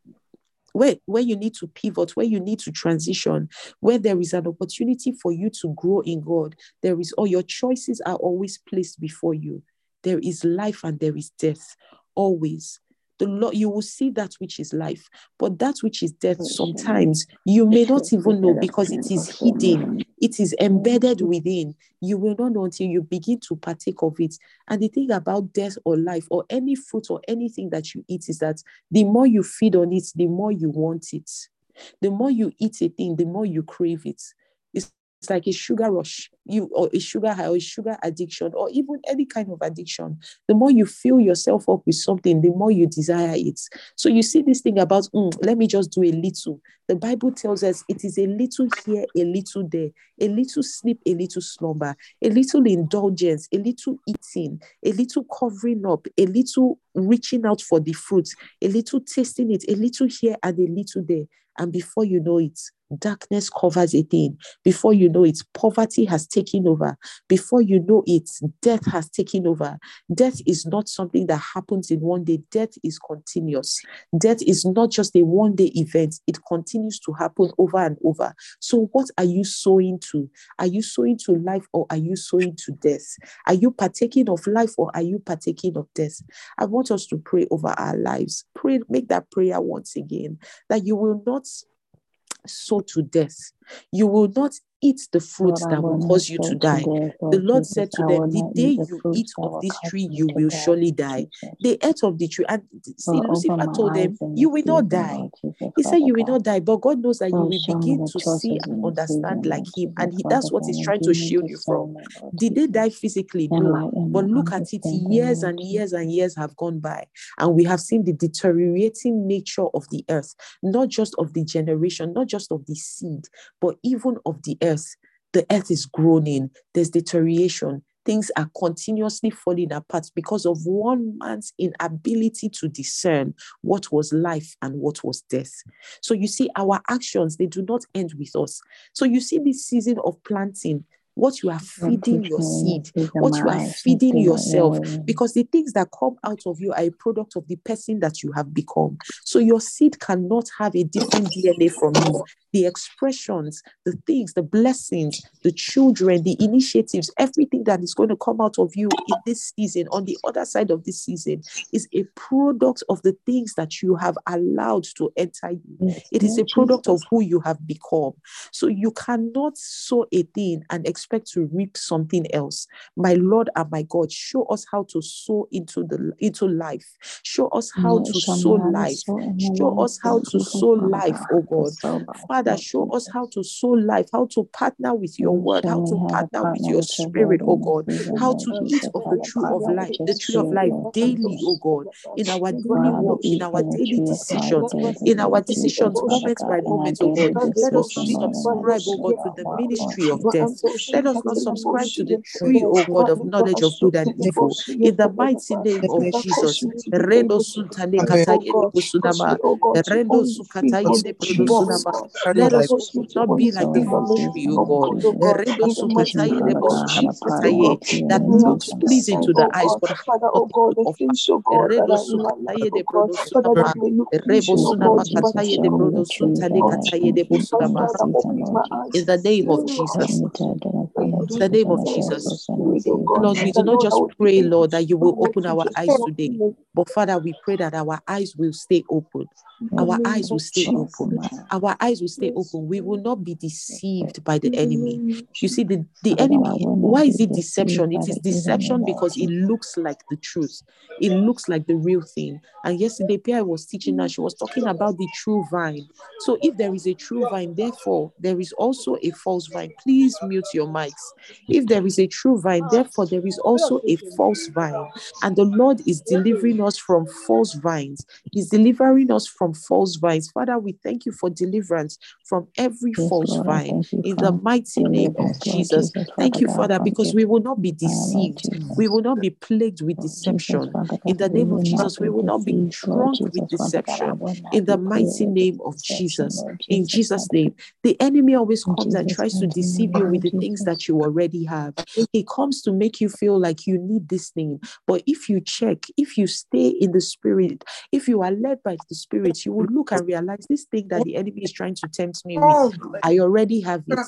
where, where you need to pivot, where you need to transition, where there is an opportunity for you to grow in God, there is all your choices are always placed before you. There is life and there is death, always the Lord, you will see that which is life, but that which is death, sometimes you may not even know because it is hidden, it is embedded within. You will not know until you begin to partake of it. And the thing about death or life or any fruit or anything that you eat is that the more you feed on it, the more you want it. The more you eat a thing, the more you crave it. It's like a sugar rush, you or a sugar high or a sugar addiction, or even any kind of addiction. The more you fill yourself up with something, the more you desire it. So you see this thing about mm, let me just do a little. The Bible tells us it is a little here, a little there, a little sleep, a little slumber, a little indulgence, a little eating, a little covering up, a little reaching out for the fruits, a little tasting it, a little here and a little there. And before you know it, darkness covers a thing. Before you know it, poverty has taken over. Before you know it, death has taken over. Death is not something that happens in one day, death is continuous. Death is not just a one day event, it continues to happen over and over. So, what are you sowing to? Are you sowing to life or are you sowing to death? Are you partaking of life or are you partaking of death? I want us to pray over our lives. Pray, make that prayer once again that you will not sow to death. You will not eat the fruit that will cause you to die. The Lord said to them, The day you eat of this tree, you will surely die. They ate of the tree. And see, Lucifer told them, You will not die. He said, You will not die. But God knows that you will begin to see and understand like Him. And he, that's what He's trying to shield you from. Did they die physically? No. But look at it, years and years and years have gone by. And we have seen the deteriorating nature of the earth, not just of the generation, not just of the seed, but even of the earth. The earth is groaning, there's deterioration. Things are continuously falling apart because of one man's inability to discern what was life and what was death. So you see, our actions, they do not end with us. So you see, this season of planting, what you are feeding your seed, what you are feeding yourself, because the things that come out of you are a product of the person that you have become. So your seed cannot have a different DNA from you the expressions, the things, the blessings, the children, the initiatives, everything that is going to come out of you in this season, on the other side of this season, is a product of the things that you have allowed to enter you. It is a product of who you have become. So you cannot sow a thing and expect to reap something else. My Lord and my God, show us how to sow into the into life. Show us how to sow life. Show us how to sow life, oh God. Father, show us how to sow life, how to partner with your word, how to partner with your spirit, oh God, how to eat of the tree of life, the tree of life daily, oh God, in our daily walk, in our daily decisions, in our decisions, moment by moment, oh God. Let us not subscribe, oh God, to the ministry of death. Let us not subscribe to the tree, oh God, of knowledge of good and evil. In the mighty name of Jesus. Rendo suntane kataye sunama. Rendo sukataye let us not be like the tree, O God. That looks pleasing to the eyes, but Father, God, the things, God, that are in my life, oh God, Father, that may look pleasing, oh in the name of Jesus. In the name of Jesus. Lord, we do not just pray, Lord, that you will open our eyes today, but Father, we pray that our eyes will stay open. Our eyes will stay open. Our eyes will stay open. We will not be deceived by the enemy. You see, the, the enemy, why is it deception? It is deception because it looks like the truth. It looks like the real thing. And yesterday, Pierre was teaching us, she was talking about the true vine. So if there is a true vine, therefore, there is also a false vine. Please mute your mics. If there is a true vine, therefore, there is also a false vine. And the Lord is delivering us from false vines. He's delivering us from false vines. Father, we thank you for deliverance from every false vine in the mighty name of Jesus. Thank you, Father, because we will not be deceived. We will not be plagued with deception. In the name of Jesus, we will not be drunk with deception. In the mighty name of Jesus. In Jesus' name. The enemy always comes and tries to deceive you with the things that you already have. He comes to make you feel like you need this thing. But if you check, if you stay in the spirit, if you are led by the spirit, you will look and realize this thing that the enemy is trying to tempt me with, oh, I already have it.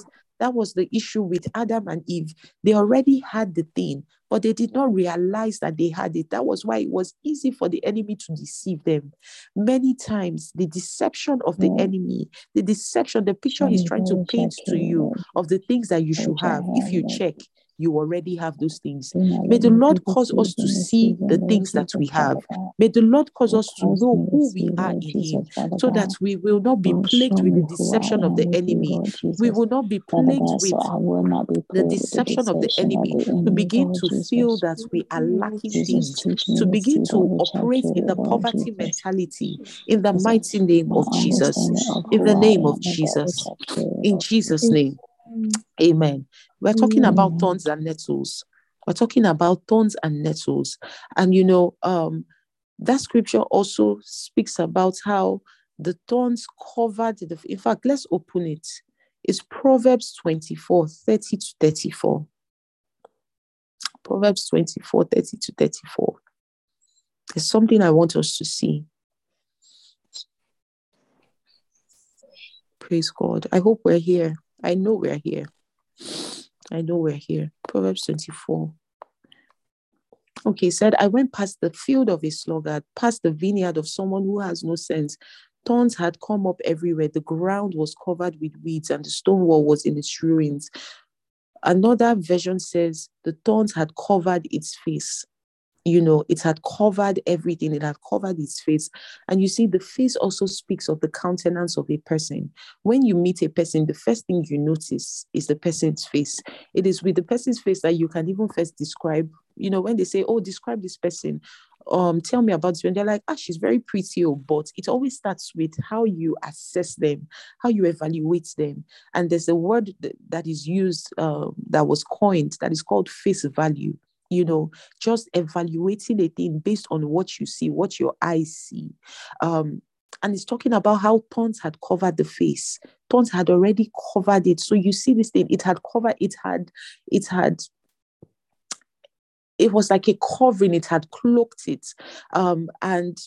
That was the issue with Adam and Eve. They already had the thing, but they did not realize that they had it. That was why it was easy for the enemy to deceive them. Many times, the deception of the enemy, the deception, the picture he's trying to paint to you of the things that you should have, if you check, you already have those things. May the Lord cause us to see the things that we have. May the Lord cause us to know who we are in Him so that we will not be plagued with the deception of the enemy. We will not be plagued with the deception of the enemy to begin to feel that we are lacking things, to begin to operate in the poverty mentality in the mighty name of Jesus. In the name of Jesus. In Jesus' name. Amen. We're talking mm. about thorns and nettles. We're talking about thorns and nettles. And you know, um, that scripture also speaks about how the thorns covered the in fact, let's open it. It's Proverbs 24, 30 to 34. Proverbs 24, 30 to 34. There's something I want us to see. Praise God. I hope we're here. I know we're here. I know we're here. Proverbs 24. Okay, said, I went past the field of a sluggard, past the vineyard of someone who has no sense. Thorns had come up everywhere. The ground was covered with weeds, and the stone wall was in its ruins. Another version says the thorns had covered its face you know, it had covered everything, it had covered his face. And you see, the face also speaks of the countenance of a person. When you meet a person, the first thing you notice is the person's face. It is with the person's face that you can even first describe, you know, when they say, Oh, describe this person, um, tell me about this. When they're like, ah, she's very pretty, oh, but it always starts with how you assess them, how you evaluate them. And there's a word that is used uh, that was coined that is called face value you know, just evaluating a thing based on what you see, what your eyes see. Um, and it's talking about how thorns had covered the face. Thorns had already covered it. So you see this thing, it had covered, it had, it had it was like a covering, it had cloaked it. Um, and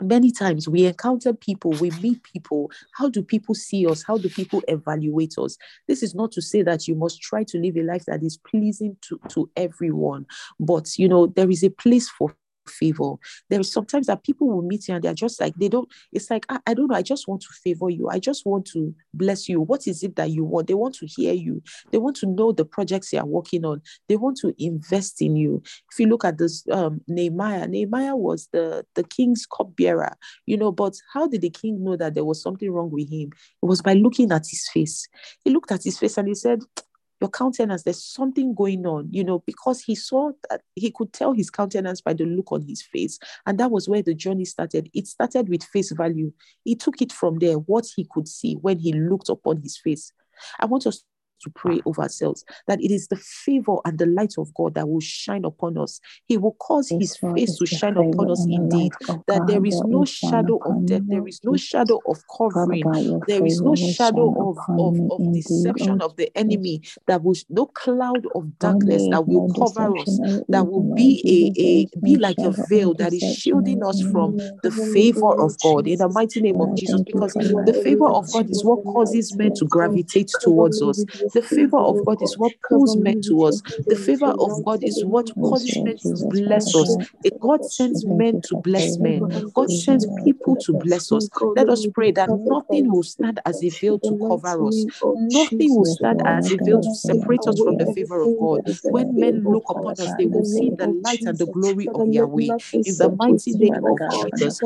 many times we encounter people, we meet people. How do people see us? How do people evaluate us? This is not to say that you must try to live a life that is pleasing to, to everyone, but you know, there is a place for favor. There is sometimes that people will meet you and they're just like, they don't, it's like, I, I, don't know, I just want to favor you. I just want to bless you. What is it that you want? They want to hear you. They want to know the projects you are working on. They want to invest in you. If you look at this, um, Nehemiah, Nehemiah was the, the king's cupbearer, you know, but how did the king know that there was something wrong with him? It was by looking at his face. He looked at his face and he said, your countenance, there's something going on, you know, because he saw that he could tell his countenance by the look on his face. And that was where the journey started. It started with face value. He took it from there, what he could see when he looked upon his face. I want us to pray over ourselves that it is the favor and the light of God that will shine upon us. He will cause His face to shine upon us indeed. That there is no shadow of death, there is no shadow of covering, there is no shadow of, of, of deception of the enemy, that will no cloud of darkness that will cover us, that will be a, a be like a veil that is shielding us from the favor of God in the mighty name of Jesus. Because the favor of God is what causes men to gravitate towards us. The favor of God is what pulls men to us. The favor of God is what causes men to bless us. God sends men to bless men. God sends people to bless us. Let us pray that nothing will stand as a veil to cover us. Nothing will stand as a veil to separate us from the favor of God. When men look upon us, they will see the light and the glory of Yahweh. In the mighty name of Jesus.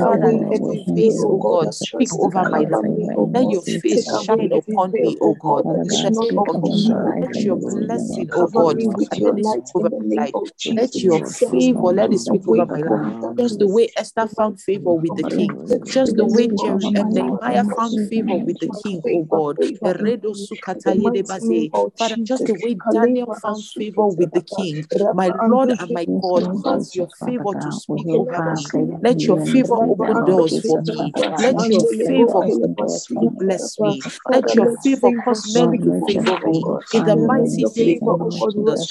Father, let your face, God, speak over my life. Let your face face shine upon me, oh God. Let your blessing, oh God, over my life. Let your favor, let it speak over my life. Just the way Esther found favor with the king, just the way Jerry and Nehemiah found favor with the king, oh God. Father, just the way Daniel found favor with the king, my Lord and my God, cause your favor to speak over me. Let your favor open doors for me. Let your favor bless me. Let your favor cause men to favor me. In the mighty name of Jesus.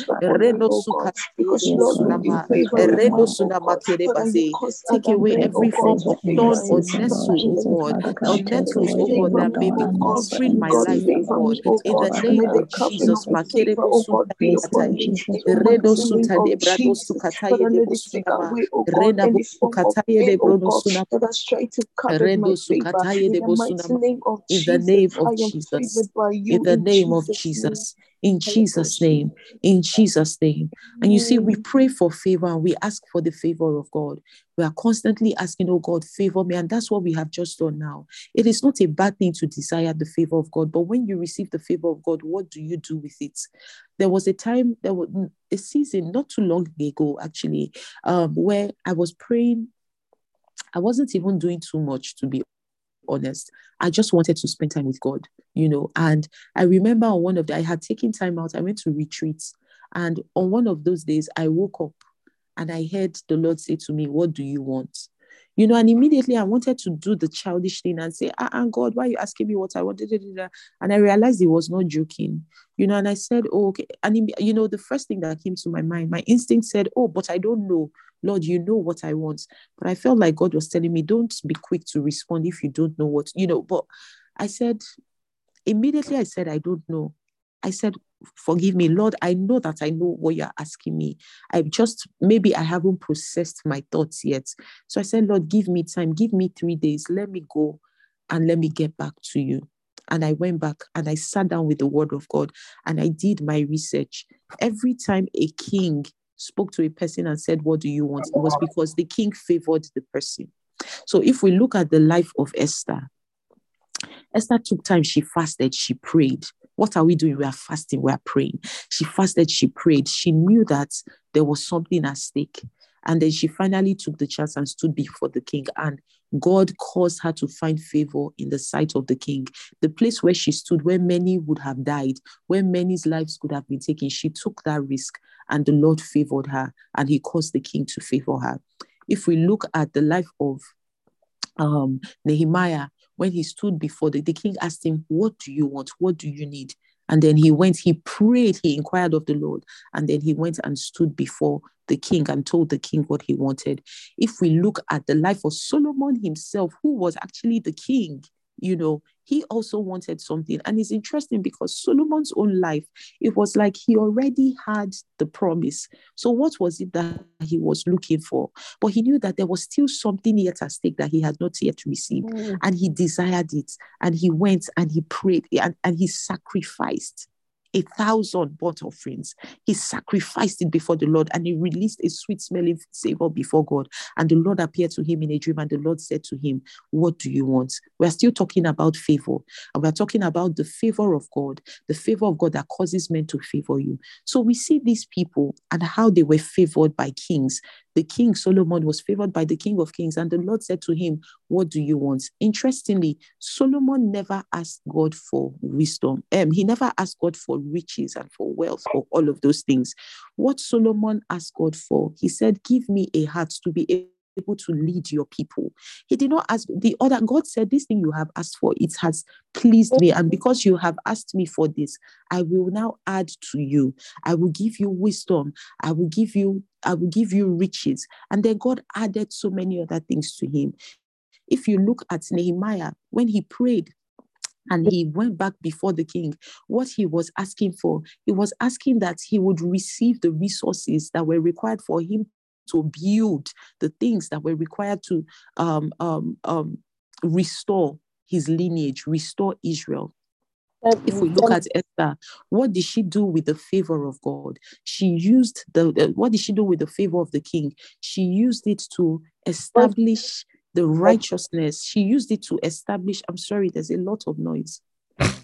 Take away every form of thorn or nestle, God, or nettles, O God, that may be covering my life, O God. Eh, in the name of Jesus. Redo suta de brado sukataye de busuna reda busukataye de brodo suna redo sukataye de busuna in the name of Jesus in the name of Jesus in Jesus' name, in Jesus' name. And you see, we pray for favor and we ask for the favor of God. We are constantly asking, Oh God, favor me. And that's what we have just done now. It is not a bad thing to desire the favor of God, but when you receive the favor of God, what do you do with it? There was a time, there was a season not too long ago, actually, um, where I was praying. I wasn't even doing too much, to be honest. I just wanted to spend time with God, you know. And I remember on one of the, I had taken time out, I went to retreats. And on one of those days, I woke up and I heard the Lord say to me, What do you want? You know, and immediately I wanted to do the childish thing and say, ah, ah God, why are you asking me what I wanted? And I realized he was not joking, you know, and I said, oh, okay. And, you know, the first thing that came to my mind, my instinct said, oh, but I don't know. Lord, you know what I want. But I felt like God was telling me, don't be quick to respond if you don't know what, you know. But I said, immediately I said, I don't know. I said, Forgive me, Lord. I know that I know what you're asking me. I just, maybe I haven't processed my thoughts yet. So I said, Lord, give me time, give me three days. Let me go and let me get back to you. And I went back and I sat down with the word of God and I did my research. Every time a king spoke to a person and said, What do you want? It was because the king favored the person. So if we look at the life of Esther, Esther took time, she fasted, she prayed. What are we doing? We are fasting, we are praying. She fasted, she prayed. She knew that there was something at stake. And then she finally took the chance and stood before the king. And God caused her to find favor in the sight of the king. The place where she stood, where many would have died, where many's lives could have been taken, she took that risk and the Lord favored her and he caused the king to favor her. If we look at the life of um, Nehemiah, when he stood before the, the king asked him, What do you want? What do you need? And then he went, he prayed, he inquired of the Lord, and then he went and stood before the king and told the king what he wanted. If we look at the life of Solomon himself, who was actually the king, you know, he also wanted something. And it's interesting because Solomon's own life, it was like he already had the promise. So, what was it that he was looking for? But he knew that there was still something yet at stake that he had not yet received. Mm. And he desired it. And he went and he prayed and, and he sacrificed a thousand burnt offerings. He sacrificed it before the Lord and he released a sweet smelling savor before God. And the Lord appeared to him in a dream, and the Lord said to him, What do you want? We're still talking about favor, and we're talking about the favor of God, the favor of God that causes men to favor you. So we see these people and how they were favored by kings the king Solomon was favored by the king of kings, and the Lord said to him, What do you want? Interestingly, Solomon never asked God for wisdom. Um, he never asked God for riches and for wealth or all of those things. What Solomon asked God for, he said, Give me a heart to be able to lead your people. He did not ask the other. God said, This thing you have asked for, it has pleased me. And because you have asked me for this, I will now add to you. I will give you wisdom. I will give you, I will give you riches. And then God added so many other things to him. If you look at Nehemiah, when he prayed, and he went back before the king. What he was asking for, he was asking that he would receive the resources that were required for him to build the things that were required to um, um, um, restore his lineage, restore Israel. If we look at Esther, what did she do with the favor of God? She used the, the, what did she do with the favor of the king? She used it to establish the righteousness. She used it to establish. I'm sorry, there's a lot of noise.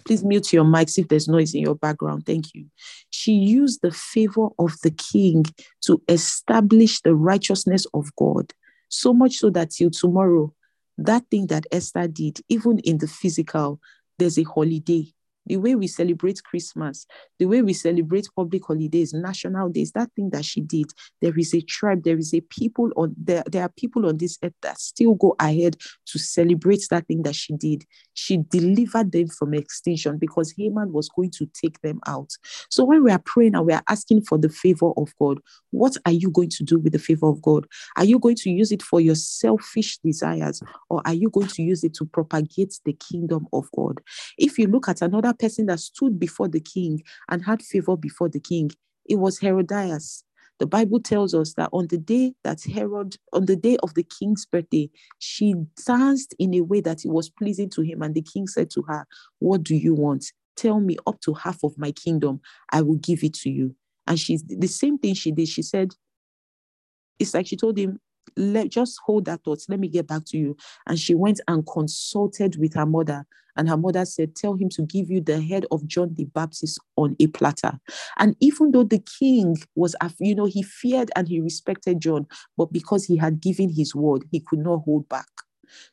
Please mute your mics if there's noise in your background. Thank you. She used the favor of the king to establish the righteousness of God, so much so that till tomorrow, that thing that Esther did, even in the physical, there's a holiday the way we celebrate Christmas, the way we celebrate public holidays, national days, that thing that she did, there is a tribe, there is a people on there, there are people on this earth that still go ahead to celebrate that thing that she did. She delivered them from extinction because Haman was going to take them out. So when we are praying and we are asking for the favor of God, what are you going to do with the favor of God? Are you going to use it for your selfish desires or are you going to use it to propagate the kingdom of God? If you look at another person that stood before the king and had favor before the king, it was Herodias. The Bible tells us that on the day that Herod, on the day of the king's birthday, she danced in a way that it was pleasing to him. And the king said to her, What do you want? Tell me up to half of my kingdom, I will give it to you. And she's the same thing she did. She said, It's like she told him, let just hold that thought. Let me get back to you. And she went and consulted with her mother. And her mother said, Tell him to give you the head of John the Baptist on a platter. And even though the king was, you know, he feared and he respected John, but because he had given his word, he could not hold back.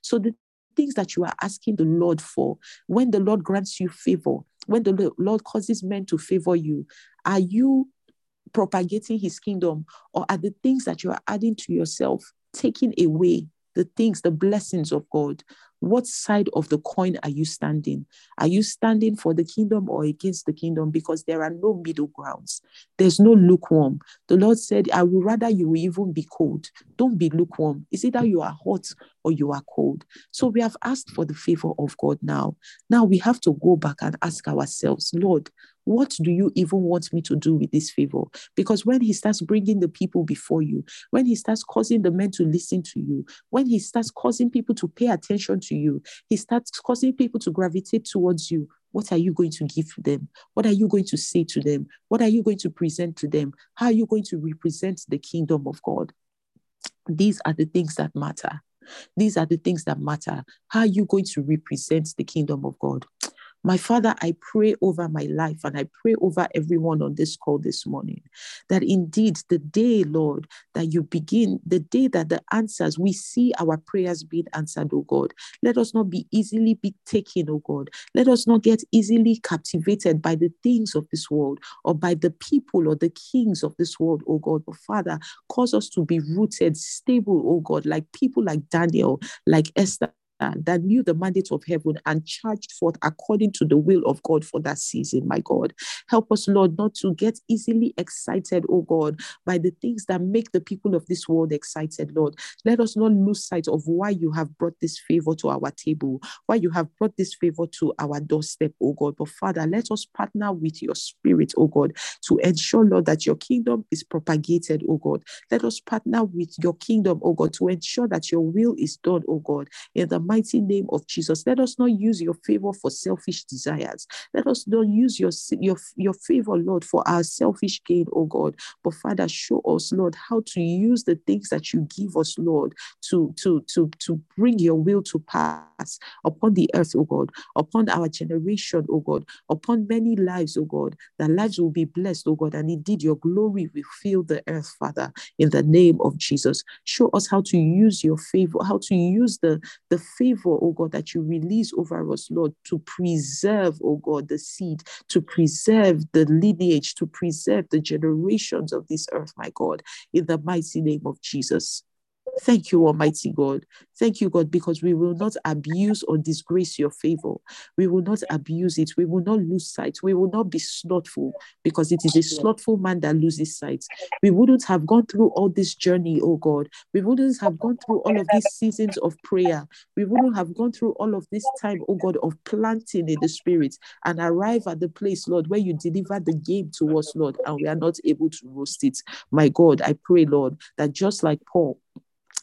So the things that you are asking the Lord for, when the Lord grants you favor, when the Lord causes men to favor you, are you propagating his kingdom or are the things that you are adding to yourself taking away the things, the blessings of God? What side of the coin are you standing? Are you standing for the kingdom or against the kingdom? Because there are no middle grounds. There's no lukewarm. The Lord said, I would rather you even be cold. Don't be lukewarm. It's either you are hot or you are cold. So we have asked for the favor of God now. Now we have to go back and ask ourselves, Lord, what do you even want me to do with this favor? Because when he starts bringing the people before you, when he starts causing the men to listen to you, when he starts causing people to pay attention to you, he starts causing people to gravitate towards you. What are you going to give them? What are you going to say to them? What are you going to present to them? How are you going to represent the kingdom of God? These are the things that matter. These are the things that matter. How are you going to represent the kingdom of God? My Father, I pray over my life and I pray over everyone on this call this morning that indeed the day, Lord, that you begin, the day that the answers, we see our prayers being answered, oh God. Let us not be easily be taken, oh God. Let us not get easily captivated by the things of this world or by the people or the kings of this world, oh God. But Father, cause us to be rooted, stable, oh God, like people like Daniel, like Esther Uh, that knew the mandate of heaven and charged forth according to the will of God for that season, my God. Help us, Lord, not to get easily excited, oh God, by the things that make the people of this world excited, Lord. Let us not lose sight of why you have brought this favor to our table, why you have brought this favor to our doorstep, oh God. But Father, let us partner with your spirit, oh God, to ensure, Lord, that your kingdom is propagated, oh God. Let us partner with your kingdom, oh God, to ensure that your will is done, oh God, in the mighty name of Jesus. Let us not use your favor for selfish desires. Let us not use your, your, your favor, Lord, for our selfish gain, oh God. But Father, show us, Lord, how to use the things that you give us, Lord, to, to, to, to bring your will to pass upon the earth, oh God, upon our generation, oh God, upon many lives, oh God, that lives will be blessed, oh God, and indeed your glory will fill the earth, Father, in the name of Jesus. Show us how to use your favor, how to use the, the favor, oh God, that you release over us, Lord, to preserve, oh God, the seed, to preserve the lineage, to preserve the generations of this earth, my God, in the mighty name of Jesus. Thank you, Almighty God. Thank you, God, because we will not abuse or disgrace your favor. We will not abuse it. We will not lose sight. We will not be slothful because it is a slothful man that loses sight. We wouldn't have gone through all this journey, oh God. We wouldn't have gone through all of these seasons of prayer. We wouldn't have gone through all of this time, oh God, of planting in the spirit and arrive at the place, Lord, where you deliver the game to us, Lord, and we are not able to roast it. My God, I pray, Lord, that just like Paul,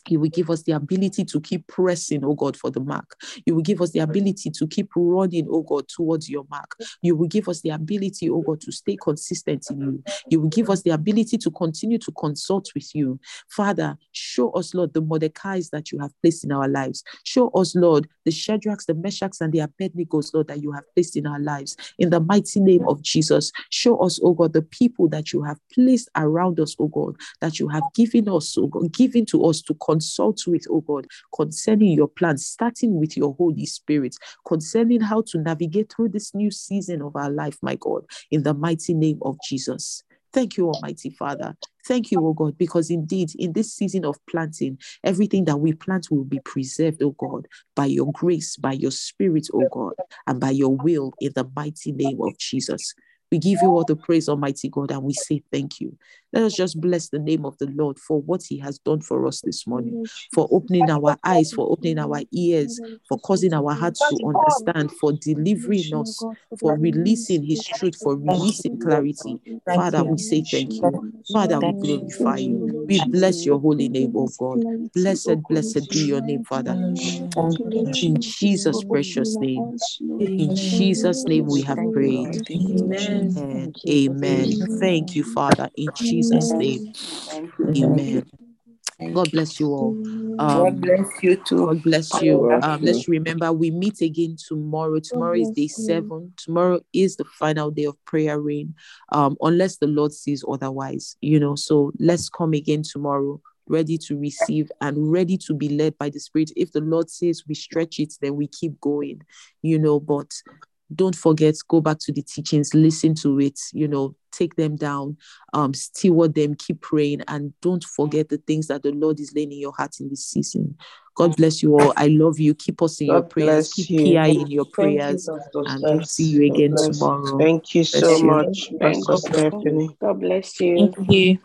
you will give us the ability to keep pressing, oh God, for the mark. You will give us the ability to keep running, oh God, towards your mark. You will give us the ability, oh God, to stay consistent in you. You will give us the ability to continue to consult with you. Father, show us, Lord, the Mordecai's that you have placed in our lives. Show us, Lord, the Shadrachs, the Meshachs, and the Abednego's, Lord, that you have placed in our lives. In the mighty name of Jesus, show us, oh God, the people that you have placed around us, oh God, that you have given us, oh God, given to us to consult with, oh God, concerning your plans, starting with your Holy Spirit, concerning how to navigate through this new season of our life, my God, in the mighty name of Jesus. Thank you, Almighty Father. Thank you, oh God, because indeed in this season of planting, everything that we plant will be preserved, oh God, by your grace, by your spirit, oh God, and by your will in the mighty name of Jesus. We give you all the praise, Almighty God, and we say thank you. Let us just bless the name of the Lord for what He has done for us this morning, for opening our eyes, for opening our ears, for causing our hearts to understand, for delivering us, for releasing His truth, for releasing clarity. Father, we say thank you. Father, we glorify you. We bless your holy name, oh God. Blessed, blessed be your name, Father. In Jesus' precious name. In Jesus' name we have prayed. Amen. Amen. Amen. Thank you, Father. In Jesus' name. Amen. God bless you all. God bless you too. God bless you. Um, let's remember we meet again tomorrow. Tomorrow is day seven. Tomorrow is the final day of prayer rain. Um, unless the Lord sees otherwise, you know. So let's come again tomorrow ready to receive and ready to be led by the Spirit. If the Lord says we stretch it, then we keep going, you know. But don't forget, go back to the teachings, listen to it, you know, take them down, um, steward them, keep praying, and don't forget the things that the Lord is laying in your heart in this season. God bless you all. I love you. Keep us in God your prayers. Keep you. PI in your Thank prayers. You, and we'll see you again tomorrow. Thank you so you. much. Thank you, Stephanie. God bless you. Thank you.